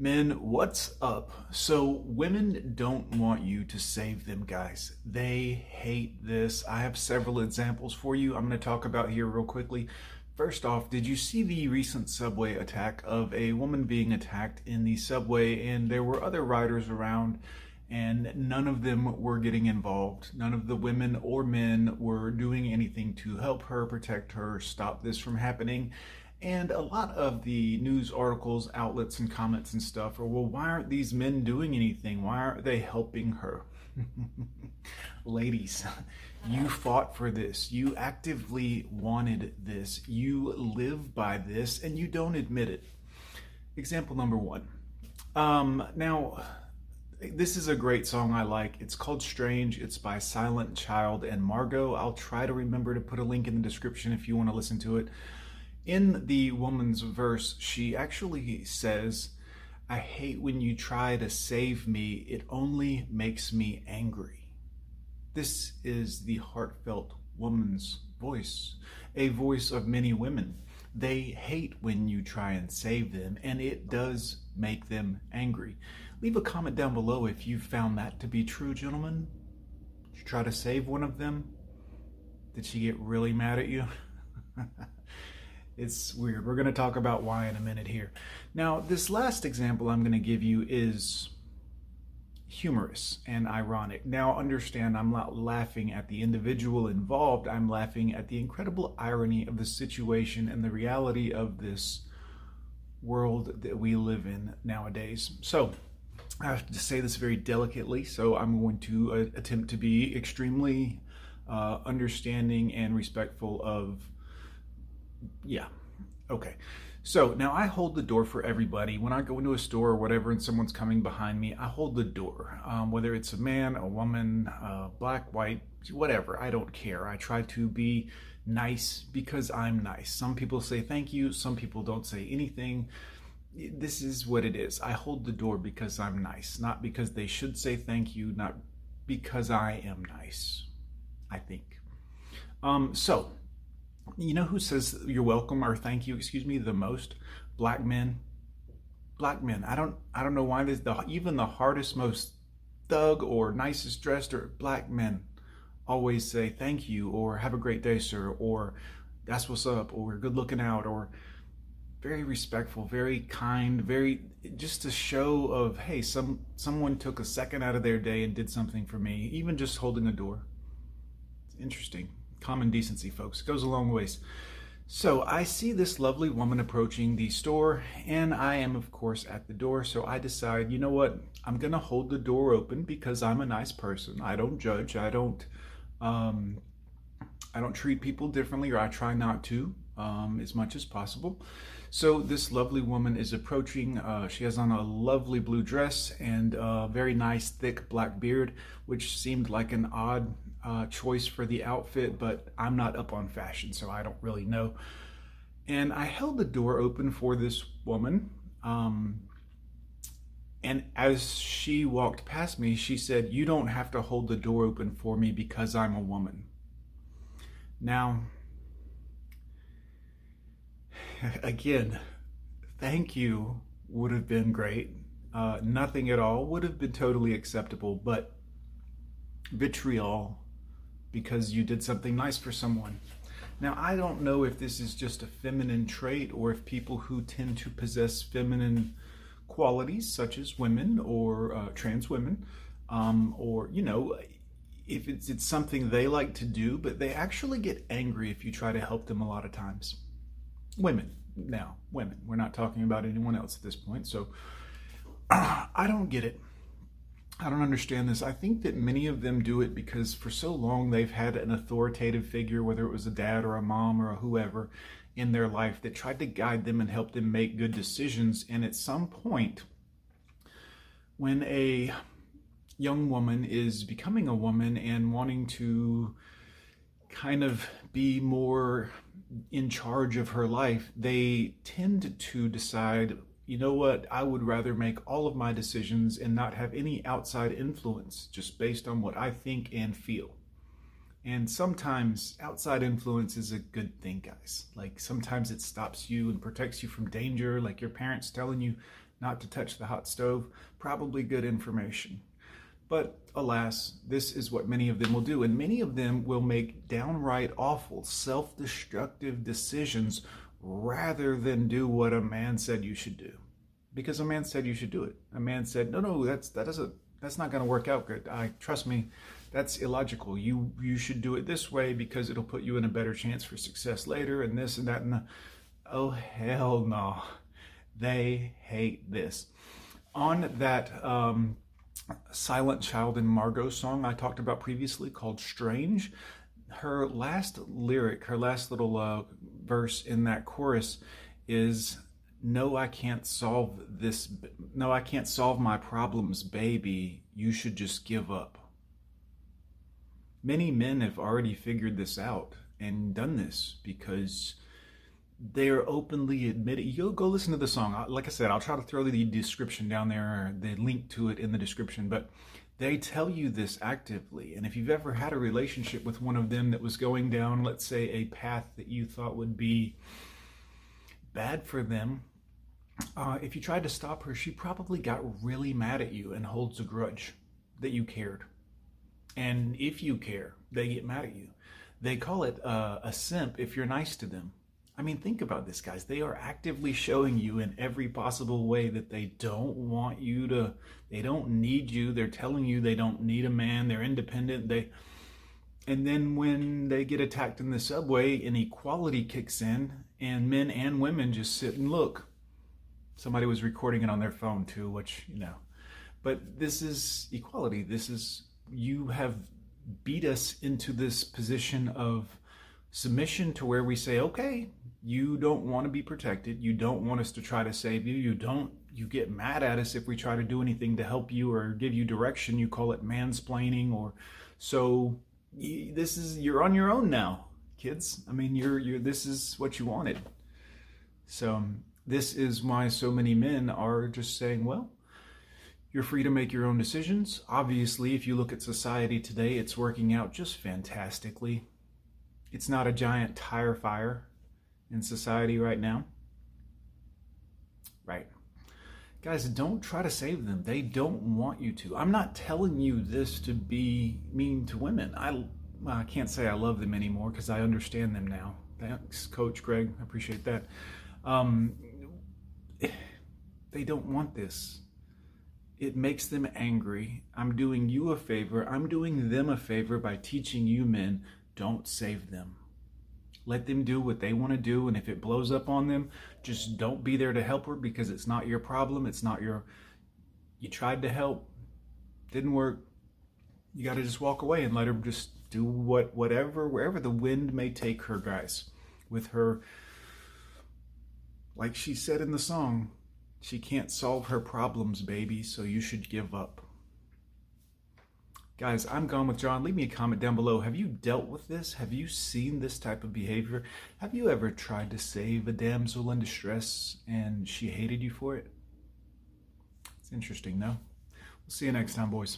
Men, what's up? So, women don't want you to save them, guys. They hate this. I have several examples for you I'm going to talk about here real quickly. First off, did you see the recent subway attack of a woman being attacked in the subway and there were other riders around and none of them were getting involved. None of the women or men were doing anything to help her, protect her, stop this from happening. And a lot of the news articles, outlets, and comments and stuff are, well, why aren't these men doing anything? Why aren't they helping her? Ladies, you fought for this. You actively wanted this. You live by this, and you don't admit it. Example number one. Um, now, this is a great song I like. It's called Strange. It's by Silent Child and Margot. I'll try to remember to put a link in the description if you want to listen to it. In the woman's verse, she actually says, I hate when you try to save me, it only makes me angry. This is the heartfelt woman's voice, a voice of many women. They hate when you try and save them, and it does make them angry. Leave a comment down below if you found that to be true, gentlemen. Did you try to save one of them? Did she get really mad at you? it's weird. We're going to talk about why in a minute here. Now, this last example I'm going to give you is humorous and ironic. Now, understand, I'm not laughing at the individual involved, I'm laughing at the incredible irony of the situation and the reality of this world that we live in nowadays. So, I have to say this very delicately, so I'm going to uh, attempt to be extremely uh, understanding and respectful of, yeah, okay. So now I hold the door for everybody. When I go into a store or whatever and someone's coming behind me, I hold the door. Um, whether it's a man, a woman, uh, black, white, whatever, I don't care. I try to be nice because I'm nice. Some people say thank you, some people don't say anything this is what it is. I hold the door because I'm nice, not because they should say thank you, not because I am nice, I think. Um, so, you know who says you're welcome or thank you, excuse me, the most? Black men. Black men. I don't I don't know why this the even the hardest, most thug or nicest dressed or black men always say thank you or have a great day, sir, or that's what's up, or good looking out, or very respectful, very kind, very just a show of hey, some someone took a second out of their day and did something for me, even just holding a door. It's interesting. Common decency, folks. It goes a long ways. So I see this lovely woman approaching the store, and I am, of course, at the door. So I decide, you know what? I'm going to hold the door open because I'm a nice person. I don't judge. I don't, um, I don't treat people differently, or I try not to um, as much as possible. So this lovely woman is approaching. Uh, she has on a lovely blue dress and a very nice thick black beard, which seemed like an odd uh, choice for the outfit, but I'm not up on fashion, so I don't really know. And I held the door open for this woman. Um, and as she walked past me, she said, You don't have to hold the door open for me because I'm a woman. Now, again, thank you would have been great. Uh, nothing at all would have been totally acceptable, but vitriol because you did something nice for someone. Now, I don't know if this is just a feminine trait or if people who tend to possess feminine qualities, such as women or uh, trans women, um, or, you know, if it's, it's something they like to do, but they actually get angry if you try to help them a lot of times women now women. We're not talking about anyone else at this point so i don't get it. I don't understand this. I think that many of them do it because for so long they've had an authoritative figure whether it was a dad or a mom or a whoever in their life that tried to guide them and help them make good decisions. And at some point when a young woman is becoming a woman and wanting to kind of be more in charge of her life, they tend to decide, you know what, I would rather make all of my decisions and not have any outside influence, just based on what I think and feel. And sometimes outside influence is a good thing, guys. Like sometimes it stops you and protects you from danger, like your parents telling you, not to touch the hot stove, probably good information. But alas, this is what many of them will do. And many of them will make downright awful, self destructive decisions rather than do what a man said you should do. Because a man said you should do it. A man said, no, no, that's, that doesn't, that's not going to work out good. I trust me, that's illogical. You, you should do it this way because it'll put you in a better chance for success later and this and that. And the, oh, hell no. They hate this. On that, um, Silent Child and Margot song I talked about previously called Strange. Her last lyric, her last little uh, verse in that chorus is no i can't solve this no i can't solve my problems baby you should just give up many men have already figured this out and done this because they are openly admitting you'll go listen to the song like i said i'll try to throw the description down there the link to it in the description but they tell you this actively and if you've ever had a relationship with one of them that was going down let's say a path that you thought would be bad for them uh, if you tried to stop her, she probably got really mad at you and holds a grudge that you cared. And if you care, they get mad at you. They call it uh, a simp if you're nice to them. I mean, think about this, guys. They are actively showing you in every possible way that they don't want you to, they don't need you. They're telling you they don't need a man. They're independent. They, and then when they get attacked in the subway, inequality kicks in, and men and women just sit and look somebody was recording it on their phone too, which, you know. But this is equality. This is, you have beat us into this position of submission to where we say, okay, you don't want to be protected. You don't want us to try to save you. You don't, you get mad at us if we try to do anything to help you or give you direction. You call it mansplaining or so this is, you're on your own now, kids. I mean, you're, you're, this is what you wanted. So um, this is why so many men are just saying, well, you're free to make your own decisions. Obviously, if you look at society today, it's working out just fantastically. It's not a giant tire fire in society right now. Right. Guys, don't try to save them. They don't want you to. I'm not telling you this to be mean to women. I, I can't say I love them anymore because I understand them now. Thanks, Coach Greg. I appreciate that. Um, they don't want this. It makes them angry. I'm doing you a favor. I'm doing them a favor by teaching you men don't save them. Let them do what they want to do. And if it blows up on them, just don't be there to help her because it's not your problem. It's not your. You tried to help, didn't work. You got to just walk away and let her just do what, whatever, wherever the wind may take her, guys. With her like she said in the song, she can't solve her problems, baby, so you should give up. Guys, I'm Gone with John. Leave me a comment down below. Have you dealt with this? Have you seen this type of behavior? Have you ever tried to save a damsel in distress and she hated you for it? It's interesting, no? We'll see you next time, boys.